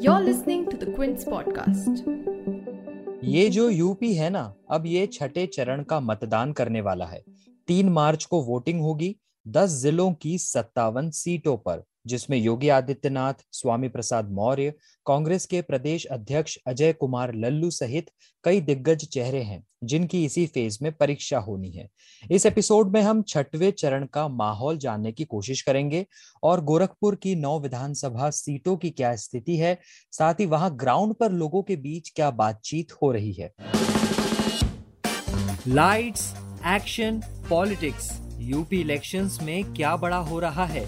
You're listening to the Quince podcast. ये जो UP है ना, अब ये छठे चरण का मतदान करने वाला है तीन मार्च को वोटिंग होगी, दस जिलों की सत्तावन सीटों पर जिसमें योगी आदित्यनाथ, स्वामी प्रसाद मौर्य, कांग्रेस के प्रदेश अध्यक्ष अजय कुमार लल्लू सहित कई दिग्गज चेहरे हैं, जिनकी इसी फ़ेज़ में परीक्षा होनी है। इस एपिसोड में हम छठवें चरण का माहौल जानने की कोशिश करेंगे और गोरखपुर की नौ विधानसभा सीटों की क्या स्थिति है, साथ ही वहाँ ग्राउंड पर लोगों के बीच क्या बातचीत हो रही है। Lights action politics UP elections में क्या बड़ा हो रहा है?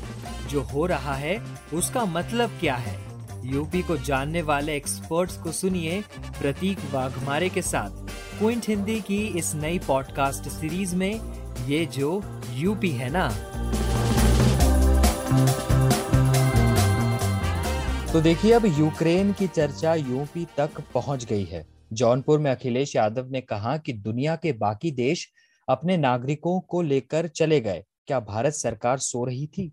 जो हो रहा है, उसका मतलब क्या है? यूपी को जानने वाले एक्सपर्ट्स को सुनिए प्रतीक वाघमारे के साथ। क्विंट हिंदी की इस नई पॉडकास्ट सीरीज़ में ये जो यूपी है ना। तो देखिए, अब यूक्रेन की चर्चा यूपी तक पहुँच गई है। जौनपुर में अखिलेश यादव ने कहा कि दुनिया के बाकी देश अपने नागरिकों को लेकर चले गए। क्या भारत सरकार सो रही थी?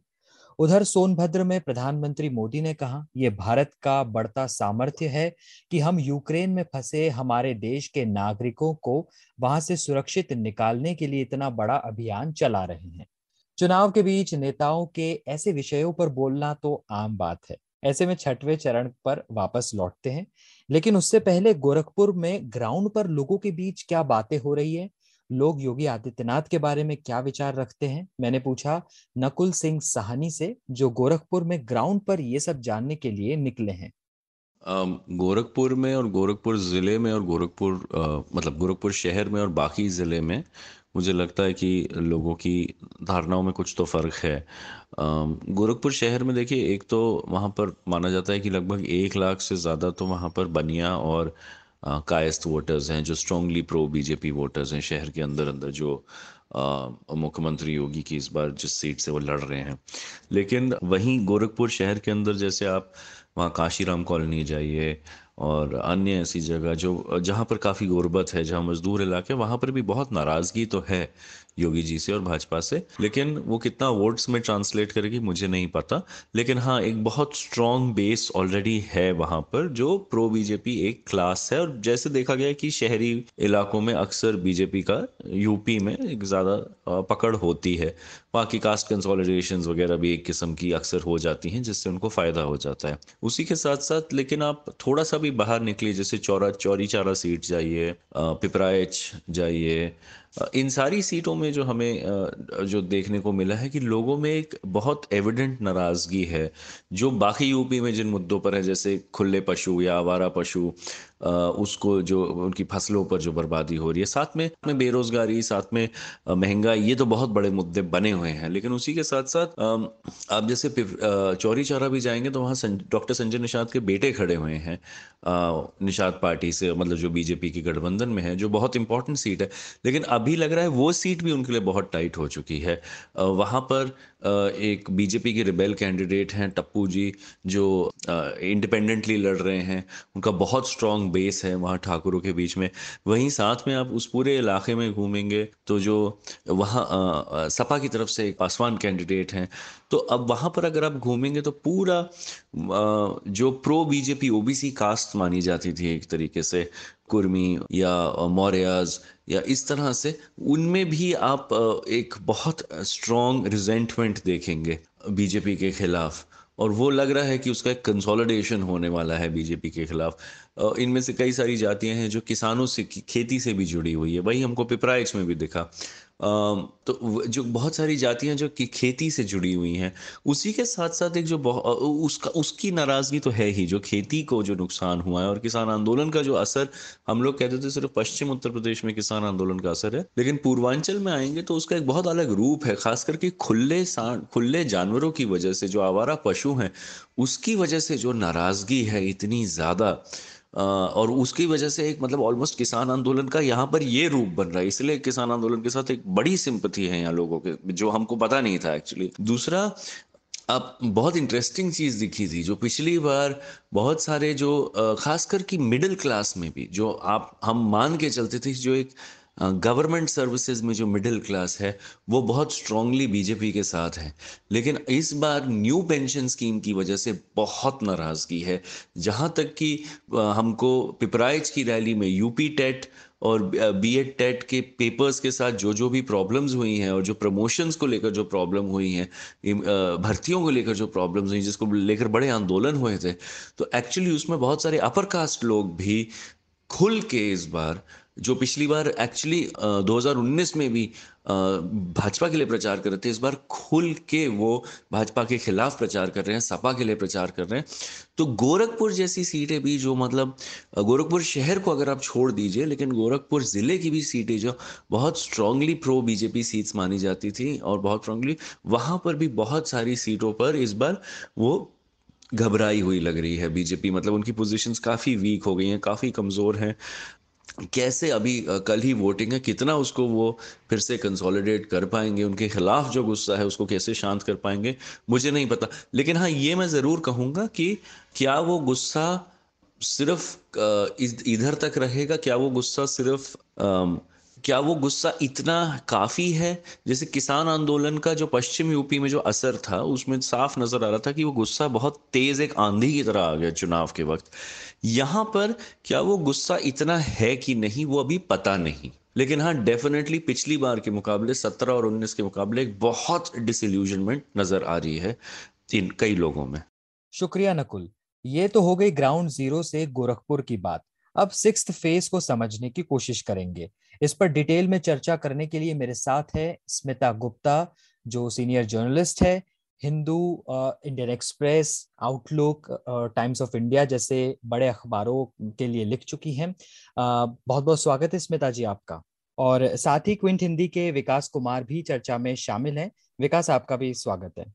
उधर सोनभद्र में प्रधानमंत्री मोदी ने कहा यह भारत का बढ़ता सामर्थ्य है कि हम यूक्रेन में फंसे हमारे देश के नागरिकों को वहाँ से सुरक्षित निकालने के लिए इतना बड़ा अभियान चला रहे हैं। चुनाव के बीच नेताओं के ऐसे विषयों पर बोलना तो आम बात है। ऐसे में छठवें चरण पर वापस लौटते हैं। लेकिन उससे पहले गोरखपुर में ग्राउंड पर लोगों के बीच क्या बातें हो रही है? लोग योगी आदित्यनाथ के बारे में क्या विचार रखते हैं? मैंने पूछा, नकुल सिंह साहनी से, जो गोरखपुर में ग्राउंड पर ये सब जानने के लिए निकले हैं। गोरखपुर में और गोरखपुर ज़िले में और गोरखपुर मतलब गोरखपुर शहर में और बाकी ज़िले में मुझे लगता है कि लोगों की धारणाओं में कुछ तो फ़र्क है। गोरखपुर शहर में देखिए, एक तो वहाँ पर माना जाता है कि लगभग एक लाख से ज़्यादा तो वहाँ पर बनिया और कायस्थ वोटर्स हैं, जो स्ट्रांगली प्रो बीजेपी वोटर्स हैं, शहर के अंदर अंदर जो मुख्यमंत्री योगी की इस बार जिस सीट से वो लड़ रहे हैं। लेकिन वहीं गोरखपुर शहर के अंदर जैसे आप वहाँ काशीराम कॉलोनी जाइए और अन्य ऐसी जगह जो, जहाँ पर काफ़ी गुर्बत है, जहाँ मजदूर इलाके वहाँ पर भी बहुत नाराज़गी तो है। योगी जी से और भाजपा से। लेकिन वो कितना वोट्स में ट्रांसलेट करेगी, मुझे नहीं पता। लेकिन हाँ एक बहुत स्ट्रॉन्ग बेस ऑलरेडी है वहाँ पर, जो प्रो बीजेपी एक क्लास है। और जैसे देखा गया कि शहरी इलाकों में अक्सर बीजेपी का यूपी में एक ज़्यादा पकड़ होती है। वहाँ की कास्ट कंसोलिडेशन वगैरह भी एक किस्म की अक्सर हो जाती हैं, जिससे उनको फ़ायदा हो जाता है। उसी के साथ साथ लेकिन आप थोड़ा सा भी बाहर निकलिए, जैसे चौरा चौरी चारा सीट जाइए पिपराइच जाइए इन सारी सीटों में जो हमें जो देखने को मिला है कि लोगों में एक बहुत एविडेंट नाराज़गी है, जो बाकी यूपी में जिन मुद्दों पर है, जैसे खुले पशु या आवारा पशु उसको जो, उनकी फ़सलों पर जो बर्बादी हो रही है। साथ में में बेरोजगारी, साथ में महँगाई, ये तो बहुत बड़े मुद्दे बने हुए हैं। लेकिन उसी के साथ साथ आप जैसे चौरी चौरा भी जाएँगे तो वहाँ डॉक्टर संजय निषाद के बेटे खड़े हुए हैं। निषाद पार्टी से मतलब जो बीजेपी के गठबंधन में है, जो बहुत इंपॉर्टेंट सीट है। लेकिन अभी लग रहा है वो सीट भी उनके लिए बहुत टाइट हो चुकी है। वहाँ पर एक बीजेपी के रिबेल कैंडिडेट हैं, टप्पू जी, जो इंडिपेंडेंटली लड़ रहे हैं। उनका बहुत स्ट्रॉन्ग बेस है वहाँ ठाकुरों के बीच में। वहीं साथ में आप उस पूरे इलाके में घूमेंगे तो जो वहाँ सपा की तरफ़ से एक पासवान कैंडिडेट हैं। तो अब वहाँ पर अगर आप घूमेंगे तो पूरा जो प्रो बीजेपी ओबीसी कास्ट मानी जाती थी एक तरीके से, कुर्मी या मौर्याज या इस तरह से उनमें भी आप एक बहुत स्ट्रॉन्ग रिजेंटमेंट देखेंगे बीजेपी के खिलाफ। और वो लग रहा है कि उसका एक कंसोलिडेशन होने वाला है बीजेपी के खिलाफ। इनमें से कई सारी जातियाँ हैं जो किसानों से खेती से भी जुड़ी हुई है। वही हमको पिपराइच में भी दिखा। तो जो बहुत सारी जातियाँ जो कि खेती से जुड़ी हुई हैं, उसी के साथ साथ एक जो उसका, उसकी नाराज़गी तो है ही, जो खेती को जो नुकसान हुआ है और किसान आंदोलन का जो असर, हम लोग कहते थे सिर्फ़ पश्चिम उत्तर प्रदेश में किसान आंदोलन का असर है, लेकिन पूर्वांचल में आएँगे तो उसका एक बहुत अलग रूप है खास करके खुले खुले जानवरों की वजह से जो आवारा पशु हैं, उसकी वजह से जो नाराज़गी है इतनी ज़्यादा और उसकी वजह से एक मतलब ऑलमोस्ट किसान आंदोलन का यहाँ पर ये रूप बन रहा है। इसलिए किसान आंदोलन के साथ एक बड़ी सिंपति है यहाँ लोगों के, जो हमको पता नहीं था एक्चुअली दूसरा, अब बहुत इंटरेस्टिंग चीज़ दिखी थी, जो पिछली बार बहुत सारे जो खासकर की मिडिल क्लास में भी, जो आप, हम मान के चलते थे, जो एक गवर्नमेंट सर्विसेज़ में जो मिडिल क्लास है, वो बहुत स्ट्रांगली बीजेपी के साथ है। लेकिन इस बार न्यू पेंशन स्कीम की वजह से बहुत नाराज़गी है। जहाँ तक कि हमको पिपराइज की रैली में यूपी टेट और बी एड टेट के पेपर्स के साथ जो जो भी प्रॉब्लम्स हुई हैं और जो प्रमोशंस को लेकर जो प्रॉब्लम हुई हैं भर्तियों को लेकर जो प्रॉब्लम्स हुई जिसको लेकर बड़े आंदोलन हुए थे तो एक्चुअली उसमें बहुत सारे अपर कास्ट लोग भी खुल के इस बार जो पिछली बार एक्चुअली 2019 में भी भाजपा के लिए प्रचार कर रहे थे, इस बार खुल के वो भाजपा के खिलाफ प्रचार कर रहे हैं, सपा के लिए प्रचार कर रहे हैं। तो गोरखपुर जैसी सीटें भी जो मतलब गोरखपुर शहर को अगर आप छोड़ दीजिए, लेकिन गोरखपुर ज़िले की भी सीटें जो बहुत स्ट्रांगली प्रो बीजेपी सीट्स मानी जाती थी और बहुत स्ट्रांगली वहाँ पर भी बहुत सारी सीटों पर इस बार वो घबराई हुई लग रही है बीजेपी मतलब उनकी पोजीशंस काफ़ी वीक हो गई हैं, काफ़ी कमज़ोर हैं। कैसे अभी कल ही वोटिंग है, कितना उसको वो फिर से कंसोलिडेट कर पाएँगे, उनके खिलाफ जो गुस्सा है, उसको कैसे शांत कर पाएँगे, मुझे नहीं पता। लेकिन हाँ ये मैं ज़रूर कहूँगा कि क्या वो गुस्सा सिर्फ़ इधर तक रहेगा? क्या वो गुस्सा सिर्फ़ क्या वो गुस्सा इतना काफ़ी है? जैसे किसान आंदोलन का जो पश्चिम यूपी में जो असर था, उसमें साफ़ नज़र आ रहा था कि वो गुस्सा बहुत तेज़ एक आंधी की तरह आ गया चुनाव के वक्त। यहाँ पर क्या वो गुस्सा इतना है कि नहीं, वो अभी पता नहीं। लेकिन हाँ डेफिनेटली पिछली बार के मुकाबले, सत्रह और उन्नीस के मुकाबले एक बहुत डिसल्यूजनमेंट नज़र आ रही है इन कई लोगों में। शुक्रिया नकुल। ये तो हो गई ग्राउंड ज़ीरो से गोरखपुर की बात। अब सिक्स फ़ेज़ को समझने की कोशिश करेंगे। इस पर डिटेल में चर्चा करने के लिए मेरे साथ है स्मिता गुप्ता जो सीनियर जर्नलिस्ट है Hindu Indian Express Outlook Times of India जैसे बड़े अखबारों के लिए लिख चुकी हैं। बहुत बहुत स्वागत है स्मिता जी आपका। और साथ ही क्विंट हिंदी के विकास कुमार भी चर्चा में शामिल हैं। विकास आपका भी स्वागत है।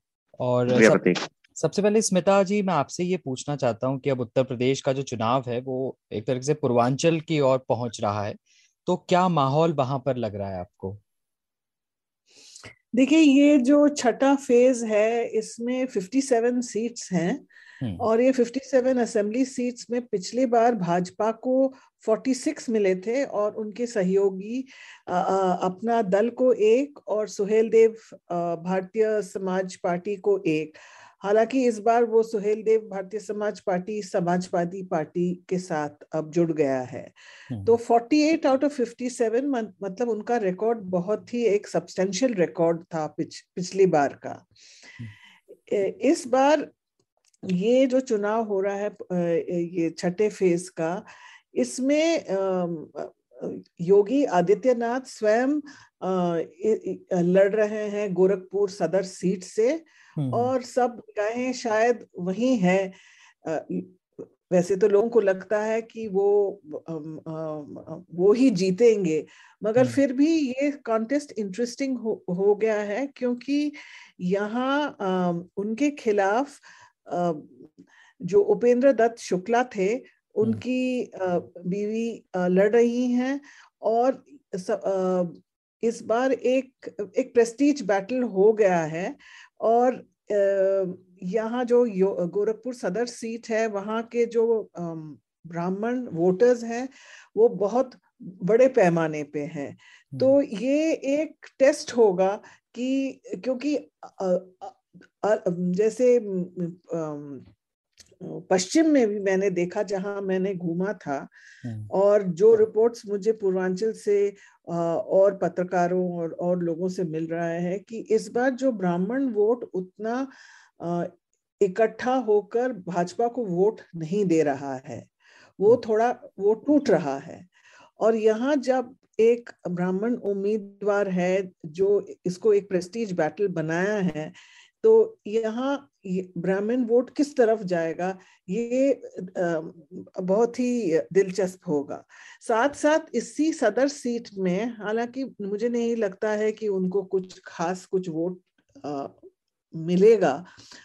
और सब, सबसे पहले स्मिता जी मैं आपसे ये पूछना चाहता हूँ कि अब उत्तर प्रदेश का जो चुनाव है वो एक तरह से पूर्वांचल की ओर पहुँच रहा है। तो क्या माहौल वहाँ पर लग रहा है आपको देखिए ये जो छठा फ़ेज़ है इसमें 57 सीट्स हैं हम्म। और ये 57 असेंबली सीट्स में पिछली बार भाजपा को 46 मिले थे और उनके सहयोगी आ, आ, अपना दल को एक और सुहेल देव भारतीय समाज पार्टी को एक हालाँकि इस बार वो सुहेल देव भारतीय समाज पार्टी समाजवादी पार्टी के साथ अब जुड़ गया है हम्म। तो 48 आउट ऑफ़ 57 मतलब उनका रिकॉर्ड बहुत ही एक सब्सटेंशियल रिकॉर्ड था पिछ, पिछली बार का हम्म। इस बार ये जो चुनाव हो रहा है ये छठे फ़ेज़ का इसमें योगी आदित्यनाथ स्वयं लड़ रहे हैं गोरखपुर सदर सीट से। और सब निगाहें शायद वही है वैसे तो लोगों को लगता है कि वो वो ही जीतेंगे मगर हम्म। फिर भी ये कॉन्टेस्ट इंटरेस्टिंग हो, हो गया है क्योंकि यहाँ उनके खिलाफ जो उपेंद्र दत्त शुक्ला थे हम्म। उनकी बीवी लड़ रही हैं और इस बार एक एक प्रेस्टीज बैटल हो गया है और यहाँ जो गोरखपुर सदर सीट है वहाँ के जो ब्राह्मण वोटर्स हैं वो बहुत बड़े पैमाने पे हैं तो हम्म। ये एक टेस्ट होगा कि क्योंकि जैसे पश्चिम में भी मैंने देखा जहाँ मैंने घूमा था हम्म। और जो रिपोर्ट्स मुझे पूर्वांचल से और पत्रकारों और और लोगों से मिल रहा है कि इस बार जो ब्राह्मण वोट उतना इकट्ठा होकर भाजपा को वोट नहीं दे रहा है वो हम्म। थोड़ा वो टूट रहा है और यहाँ जब एक ब्राह्मण उम्मीदवार है जो इसको एक प्रेस्टीज बैटल बनाया है तो यहाँ ब्राह्मण वोट किस तरफ़ जाएगा ये बहुत ही दिलचस्प होगा साथ साथ इसी सदर सीट में हालाँकि मुझे नहीं लगता है कि उनको कुछ खास कुछ वोट मिलेगा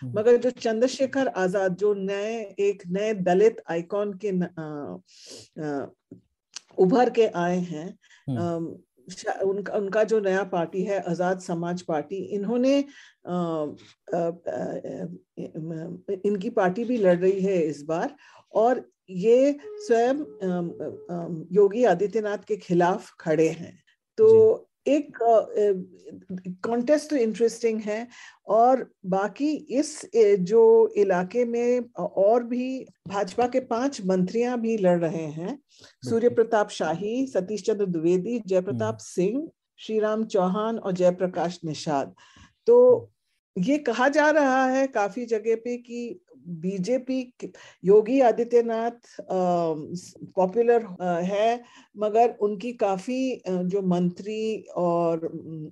हम्म। मगर जो चंद्रशेखर आज़ाद जो नए एक नए दलित आइकॉन के उभर के आए हैं हम्म। उनका उनका जो नया पार्टी है आज़ाद समाज पार्टी इन्होंने आ, आ, आ, इनकी पार्टी भी लड़ रही है इस बार और ये स्वयं योगी आदित्यनाथ के खिलाफ खड़े हैं। तो एक कॉन्टेस्ट तो इंटरेस्टिंग है और बाकी इस जो इलाके में और भी भाजपा के पाँच मंत्रियाँ भी लड़ रहे हैं सूर्य प्रताप शाही सतीश चंद्र द्विवेदी जयप्रताप हम्म। सिंह श्री राम चौहान और जयप्रकाश निषाद तो ये कहा जा रहा है काफ़ी जगह पे कि बीजेपी योगी आदित्यनाथ पॉपुलर है मगर उनकी काफ़ी जो मंत्री और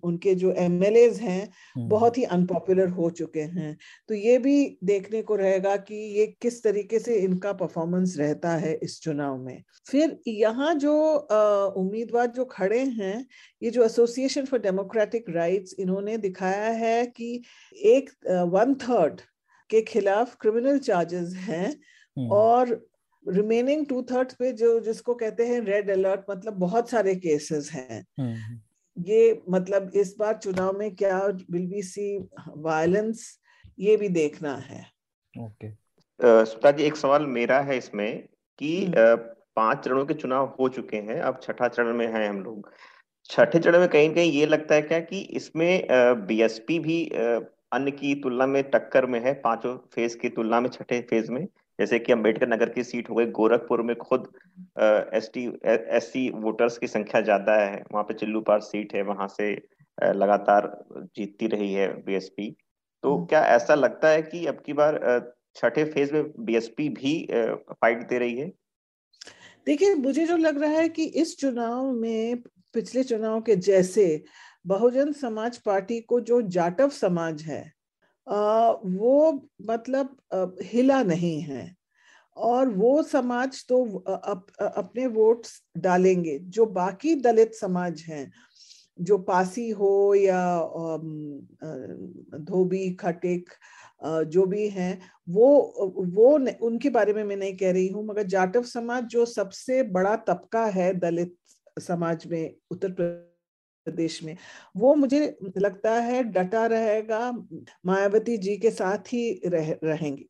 उनके जो एमएलएज हैं हम्म। बहुत ही अनपॉपुलर हो चुके हैं तो ये भी देखने को रहेगा कि ये किस तरीके से इनका परफॉर्मेंस रहता है इस चुनाव में फिर यहाँ जो उम्मीदवार जो खड़े हैं ये जो एसोसिएशन फॉर डेमोक्रेटिक राइट्स इन्होंने दिखाया है कि एक वन थर्ड के खिलाफ क्रिमिनल चार्जेस हैं हम्म। और रिमेनिंग टू थर्ड पे जो जिसको कहते हैं रेड अलर्ट मतलब बहुत सारे केसेस हैं हम्म। ये मतलब इस बार चुनाव में क्या विल बी सी वायलेंस ये भी देखना है ओके okay. जी एक सवाल मेरा है इसमें कि हम्म। पाँच चरणों के चुनाव हो चुके हैं अब छठा चरण में है हम लोग छठे चरण में कहीं कहीं ये लगता है क्या कि इसमें बीएसपी भी अन्य की तुलना में टक्कर में है पाँचों फ़ेज़ की तुलना में छठे फ़ेज़ में। जैसे कि अंबेडकर नगर की सीट हो गई गोरखपुर में खुद S T S C voters की संख्या ज़्यादा है। वहाँ पे चिल्लू पार सीट है वहाँ से लगातार जीतती रही है बीएसपी तो हम्म। क्या ऐसा लगता है कि अब की बार छठे फ़ेज़ में बीएसपी भी फाइट दे रही है? देखिए मुझे जो लग रहा है कि इस चुनाव में पिछले चुनाव के जैसे बहुजन समाज पार्टी को जो जाटव समाज है वो मतलब हिला नहीं है। और वो समाज तो अप, अपने वोट्स डालेंगे। जो बाकी दलित समाज हैं जो पासी हो या धोबी खटिक जो भी हैं वो वो उनके बारे में मैं नहीं कह रही हूँ मगर जाटव समाज जो सबसे बड़ा तबका है दलित समाज में उत्तर प्रदेश प्रदेश में। वो मुझे लगता है डटा रहेगा मायावती जी के साथ ही रह, रहेंगी।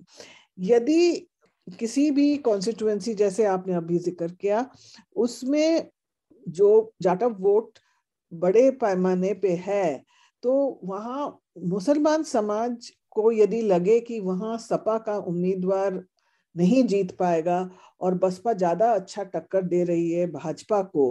यदि किसी भी कॉन्स्टिट्युएंसी जैसे आपने अभी ज़िक्र किया उसमें जो जाटव वोट बड़े पैमाने पे है तो वहाँ मुसलमान समाज को यदि लगे कि वहाँ सपा का उम्मीदवार नहीं जीत पाएगा और बसपा ज़्यादा अच्छा टक्कर दे रही है भाजपा को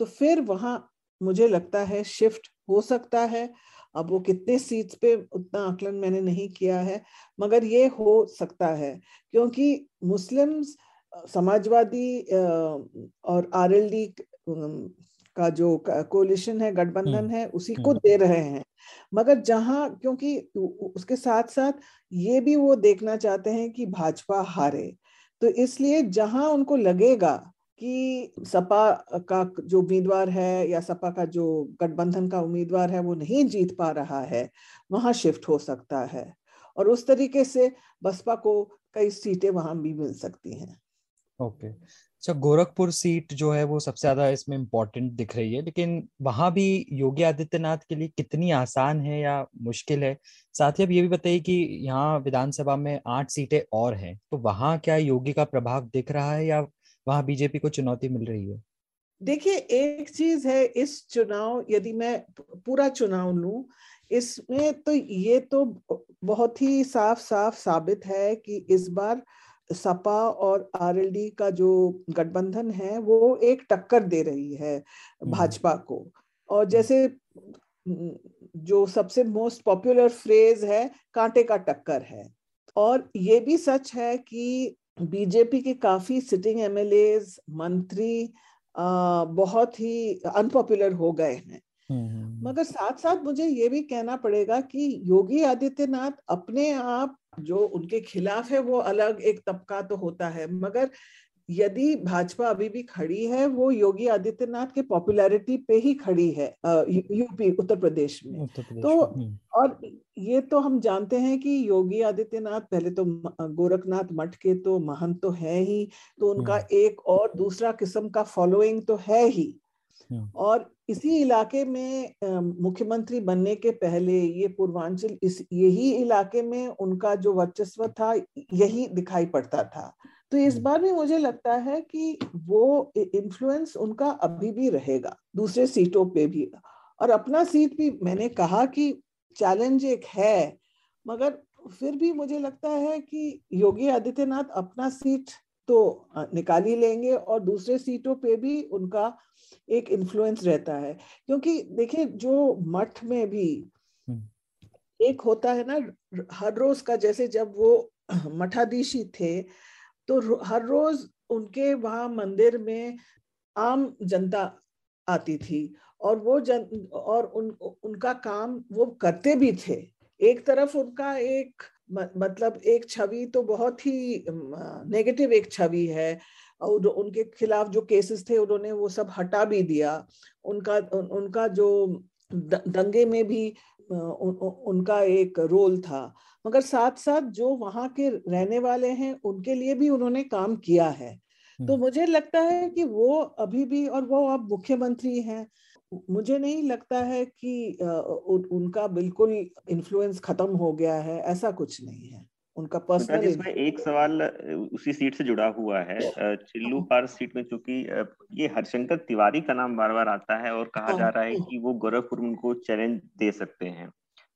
तो फिर वहाँ मुझे लगता है शिफ्ट हो सकता है अब वो कितने सीट्स पे उतना आकलन मैंने नहीं किया है मगर ये हो सकता है क्योंकि मुस्लिम्स समाजवादी और आरएलडी का जो कोलिशन है गठबंधन हम्म, है उसी को हम्म। दे रहे हैं मगर जहाँ क्योंकि उसके साथ साथ ये भी वो देखना चाहते हैं कि भाजपा हारे तो इसलिए जहाँ उनको लगेगा कि सपा का जो उम्मीदवार है या सपा का जो गठबंधन का उम्मीदवार है वो नहीं जीत पा रहा है, वहाँ शिफ्ट हो सकता है। और उस तरीके से बसपा को कई सीटें वहाँ भी मिल सकती हैं। ओके। अच्छा गोरखपुर सीट जो है वो सबसे ज़्यादा इसमें इम्पोर्टेंट दिख रही है, लेकिन वहाँ भी योगी आदित्यनाथ के लिए कितनी आसान है या मुश्किल है? साथ ही अब ये भी बताइए कि यहाँ विधानसभा में आठ सीटें और हैं तो वहाँ क्या योगी का प्रभाव दिख रहा है या वहाँ बीजेपी को चुनौती मिल रही है। देखिए एक चीज़ है इस चुनाव यदि मैं पूरा चुनाव लू इसमें तो ये तो बहुत ही साफ़ साफ़ साबित है कि इस बार सपा और आरएलडी का जो गठबंधन है वो एक टक्कर दे रही है हम्म। भाजपा को। और जैसे जो सबसे मोस्ट पॉपुलर फ्रेज है कांटे का टक्कर है। और ये भी सच है कि बीजेपी के काफ़ी सिटिंग एमएलए मंत्री आ, बहुत ही अनपॉपुलर हो गए हैं हम्म, हम्म, हम्म। मगर साथ साथ मुझे ये भी कहना पड़ेगा कि योगी आदित्यनाथ अपने आप जो उनके खिलाफ है वो अलग एक तबका तो होता है मगर यदि भाजपा अभी भी खड़ी है वो योगी आदित्यनाथ के पॉपुलैरिटी पे ही खड़ी है यूपी उत्तर प्रदेश में उत्तर प्रदेश तो हम्म। और ये तो हम जानते हैं कि योगी आदित्यनाथ पहले तो गोरखनाथ मठ के तो महंत तो है ही तो उनका हम्म। एक और दूसरा किस्म का फॉलोइंग तो है ही हम्म। और इसी इलाके में मुख्यमंत्री बनने के पहले ये पूर्वांचल इस यही इलाके में उनका जो वर्चस्व था यही दिखाई पड़ता था तो इस बार भी मुझे लगता है कि वो इन्फ्लुएंस उनका अभी भी रहेगा दूसरे सीटों पे भी। और अपना सीट भी मैंने कहा कि चैलेंज एक है मगर फिर भी मुझे लगता है कि योगी आदित्यनाथ अपना सीट तो निकाल ही लेंगे और दूसरे सीटों पे भी उनका एक इन्फ्लुएंस रहता है। क्योंकि देखिए जो मठ में भी हम्म। एक होता है ना हर रोज का जैसे जब वो मठाधीशी थे तो हर रोज उनके वहाँ मंदिर में आम जनता आती थी और वो जन, और उन, उनका काम वो करते भी थे। एक तरफ़ उनका एक मतलब एक छवि तो बहुत ही नेगेटिव एक छवि है और उनके खिलाफ जो केसेस थे उन्होंने वो सब हटा भी दिया। उनका उनका जो दंगे में भी उन, उनका एक रोल था। मगर साथ साथ जो वहाँ के रहने वाले हैं उनके लिए भी उन्होंने काम किया है। तो हम्म। मुझे लगता है कि वो अभी भी और वो अब मुख्यमंत्री हैं मुझे नहीं लगता है कि उ, उनका बिल्कुल इन्फ्लुएंस खत्म हो गया है ऐसा कुछ नहीं है। उनका पर्सनल इसमें एक सवाल उसी सीट से जुड़ा हुआ है। चिल्लू हाँ। पार सीट में चूँकि ये हरशंकर तिवारी का नाम बार बार आता है और कहा हाँ, जा रहा है हाँ। कि वो गोरखपुर उनको चैलेंज दे सकते हैं।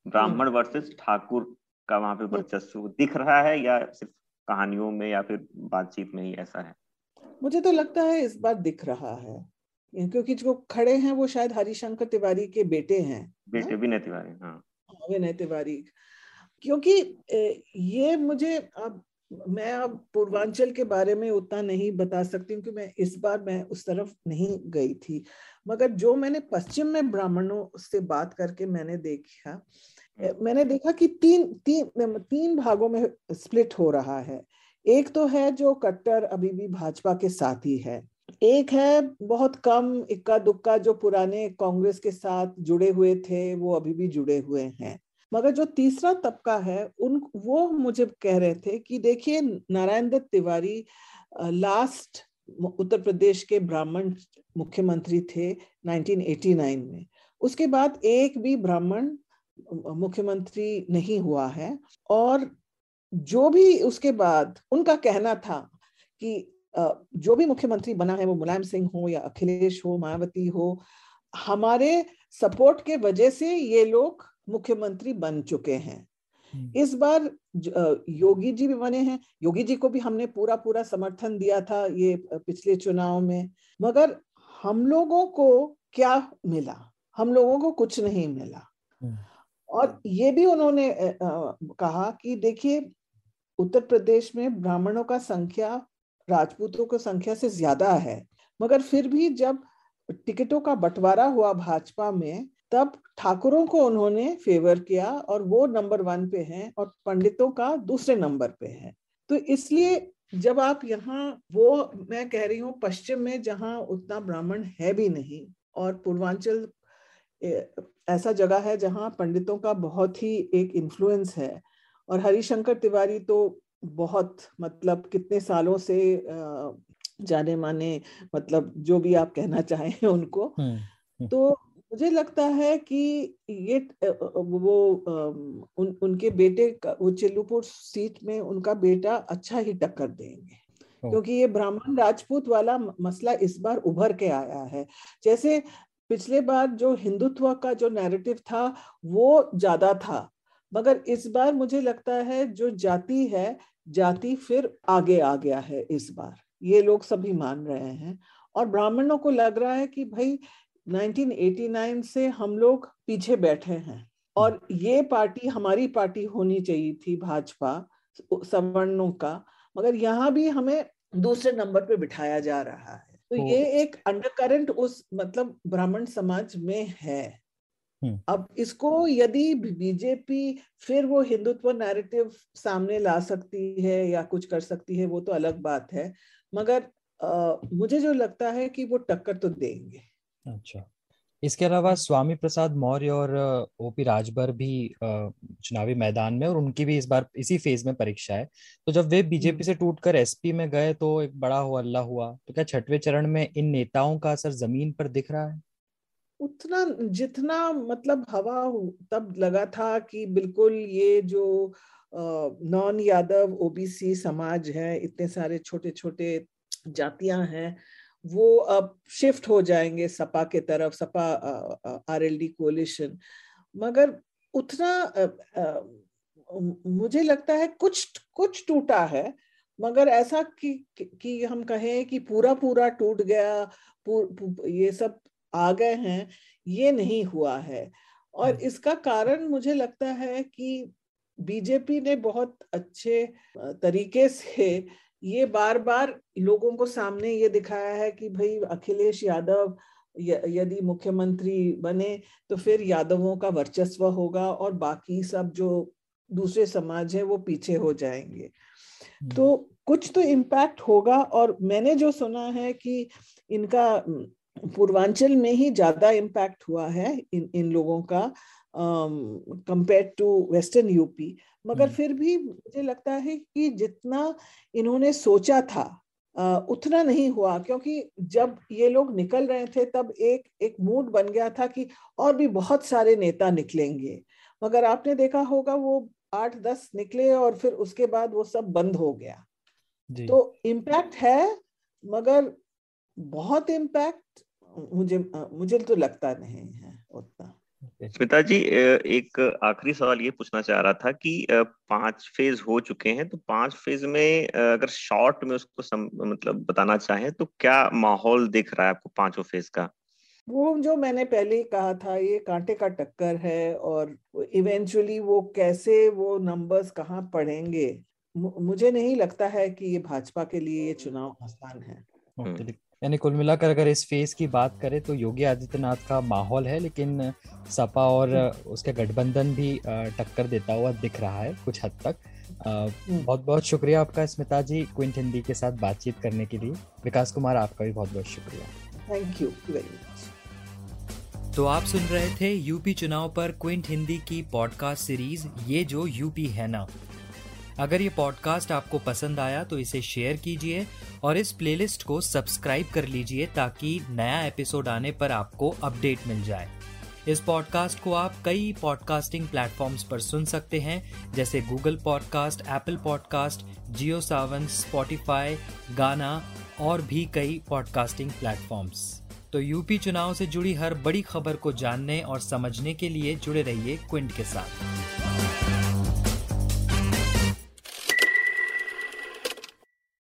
ब्राह्मण वर्सेस ठाकुर का वहाँ पे वर्चस्व दिख रहा है या सिर्फ़ कहानियों में या फिर बातचीत में ही ऐसा है? मुझे तो लगता है इस बार दिख रहा है। क्योंकि जो खड़े हैं वो शायद हरिशंकर तिवारी के बेटे हैं बेटे विनय तिवारी हाँ, हाँ विनय तिवारी। क्योंकि ये मुझे अब मैं अब पूर्वांचल के बारे में उतना नहीं बता सकती हूँ कि मैं इस बार मैं उस तरफ़ नहीं गई थी। मगर जो मैंने पश्चिम में ब्राह्मणों से बात करके मैंने देखा हम्म। मैंने देखा कि तीन तीन तीन भागों में स्प्लिट हो रहा है। एक तो है जो कट्टर अभी भी भाजपा के साथ ही है। एक है बहुत कम इक्का दुक्का जो पुराने कांग्रेस के साथ जुड़े हुए थे वो अभी भी जुड़े हुए हैं। मगर जो तीसरा तबका है, उन, वो मुझे कह रहे थे कि देखिए, नारायण दत्त तिवारी लास्ट उत्तर प्रदेश के ब्राह्मण मुख्यमंत्री थे 1989 में। उसके बाद एक भी ब्राह्मण मुख्यमंत्री नहीं हुआ है और जो भी उसके बाद उनका कहना था कि जो भी मुख्यमंत्री बना है वो मुलायम सिंह हो या अखिलेश हो, मायावती हो, हमारे सपोर्ट के वजह से ये लोग मुख्यमंत्री बन चुके हैं। हम्म। इस बार योगी जी भी बने हैं। योगी जी को भी हमने पूरा पूरा समर्थन दिया था ये पिछले चुनाव में। मगर हम लोगों को क्या मिला? हम लोगों को कुछ नहीं मिला। हम्म। और ये भी उन्होंने कहा कि देखिए उत्तर प्रदेश में ब्राह्मणों का संख्या राजपूतों की संख्या से ज़्यादा है। मगर फिर भी जब टिकटों का बंटवारा हुआ भाजपा में तब ठाकुरों को उन्होंने फेवर किया और वो नंबर वन पे हैं और पंडितों का दूसरे नंबर पे है तो इसलिए जब आप यहाँ वो मैं कह रही हूँ पश्चिम में जहाँ उतना ब्राह्मण है भी नहीं और पूर्वांचल ऐसा जगह है जहाँ पंडितों का बहुत ही एक इन्फ्लुएंस है और हरिशंकर तिवारी तो बहुत मतलब कितने सालों से जाने माने मतलब जो भी आप कहना चाहें उनको हम्म, हम्म। तो मुझे लगता है कि ये वो उन उनके बेटे का वो चिल्लूपुर सीट में उनका बेटा अच्छा ही टक्कर देंगे। क्योंकि ये ब्राह्मण राजपूत वाला मसला इस बार उभर के आया है। जैसे पिछले बार जो हिंदुत्व का जो नैरेटिव था वो ज़्यादा था। मगर इस बार मुझे लगता है जो जाति है जाति फिर आगे आ गया है इस बार। ये लोग सभी मान रहे हैं। और ब्राह्मणों को लग रहा है कि भाई 1989 से हम लोग पीछे बैठे हैं। और ये पार्टी हमारी पार्टी होनी चाहिए थी भाजपा सवर्णों का मगर यहाँ भी हमें दूसरे नंबर पे बिठाया जा रहा है। तो ये एक अंडरकरेंट उस मतलब ब्राह्मण समाज में है। हम्म। अब इसको यदि बीजेपी फिर वो हिंदुत्व नैरेटिव सामने ला सकती है या कुछ कर सकती है वो तो अलग बात है। मगर आ, मुझे जो लगता है कि वो टक्कर तो देंगे। अच्छा। इसके अलावा स्वामी प्रसाद मौर्य और ओपी राजभर भी चुनावी मैदान में और उनकी भी इस बार इसी फ़ेज़ में परीक्षा है। तो जब वे बीजेपी हम्म। से टूटकर एसपी में गए तो एक बड़ा हो अल्लाह हुआ। तो क्या छठवें चरण में इन नेताओं का असर ज़मीन पर दिख रहा है? उतना जितना मतलब हवा तब लगा था कि बिल्कुल ये जो नॉन यादव ओबीसी समाज है इतने सारे छोटे छोटे जातियाँ हैं वो अब शिफ्ट हो जाएँगे सपा के तरफ़ सपा आरएलडी कोलिशन मगर उतना आ, आ, मुझे लगता है कुछ कुछ टूटा है मगर ऐसा कि कि हम कहें कि पूरा पूरा टूट गया पूर, पूर, ये सब आ गए हैं ये नहीं हुआ है और हम्म। इसका कारण मुझे लगता है कि बीजेपी ने बहुत अच्छे तरीके से ये बार बार लोगों को सामने ये दिखाया है कि भाई अखिलेश यादव यदि मुख्यमंत्री बने तो फिर यादवों का वर्चस्व होगा और बाकी सब जो दूसरे समाज है वो पीछे हो जाएँगे हम्म। तो कुछ तो इम्पैक्ट होगा और मैंने जो सुना है कि इनका पूर्वांचल में ही ज़्यादा इम्पैक्ट हुआ है इन इन लोगों का कंपेयर टू वेस्टर्न यूपी मगर हम्म। फिर भी मुझे लगता है कि जितना इन्होंने सोचा था उतना नहीं हुआ। क्योंकि जब ये लोग निकल रहे थे तब एक एक मूड बन गया था कि और भी बहुत सारे नेता निकलेंगे। मगर आपने देखा होगा वो आठ दस निकले और फिर उसके बाद वो सब बंद हो गया। तो इम्पैक्ट है मगर बहुत इम्पैक्ट मुझे मुझे तो लगता नहीं है। स्मिता जी एक आखिरी सवाल ये पूछना चाह रहा था कि पाँच फ़ेज़ हो चुके हैं तो पाँच फ़ेज़ में अगर शॉर्ट में उसको सम, मतलब बताना चाहें तो क्या माहौल दिख रहा है आपको पाँचों फ़ेज़ का? वो जो मैंने पहले ही कहा था ये कांटे का टक्कर है और इवेंचुअली वो कैसे वो नंबर्स कहाँ पड़ेंगे? मुझे नहीं लगता है कि ये भाजपा के लिए ये चुनाव आसान है। हम्म। यानी कुल मिलाकर अगर इस फ़ेज़ की बात करें तो योगी आदित्यनाथ का माहौल है लेकिन सपा और उसके गठबंधन भी टक्कर देता हुआ दिख रहा है कुछ हद तक। हम्म। बहुत बहुत शुक्रिया आपका स्मिता जी क्विंट हिंदी के साथ बातचीत करने के लिए। विकास कुमार आपका भी बहुत बहुत शुक्रिया। थैंक यू वेरी मच तो आप सुन रहे थे यूपी चुनाव पर क्विंट हिंदी की पॉडकास्ट सीरीज़ ये जो यूपी है ना। अगर ये पॉडकास्ट आपको पसंद आया तो इसे शेयर कीजिए और इस प्लेलिस्ट को सब्सक्राइब कर लीजिए ताकि नया एपिसोड आने पर आपको अपडेट मिल जाए। इस पॉडकास्ट को आप कई पॉडकास्टिंग प्लेटफॉर्म्स पर सुन सकते हैं, जैसे Google podcast Apple podcast Jio Saavn Spotify Gaana और भी कई पॉडकास्टिंग प्लेटफॉर्म्स तो यूपी चुनाव से जुड़ी हर बड़ी खबर को जानने और समझने के लिए जुड़े रहिए क्विंट के साथ।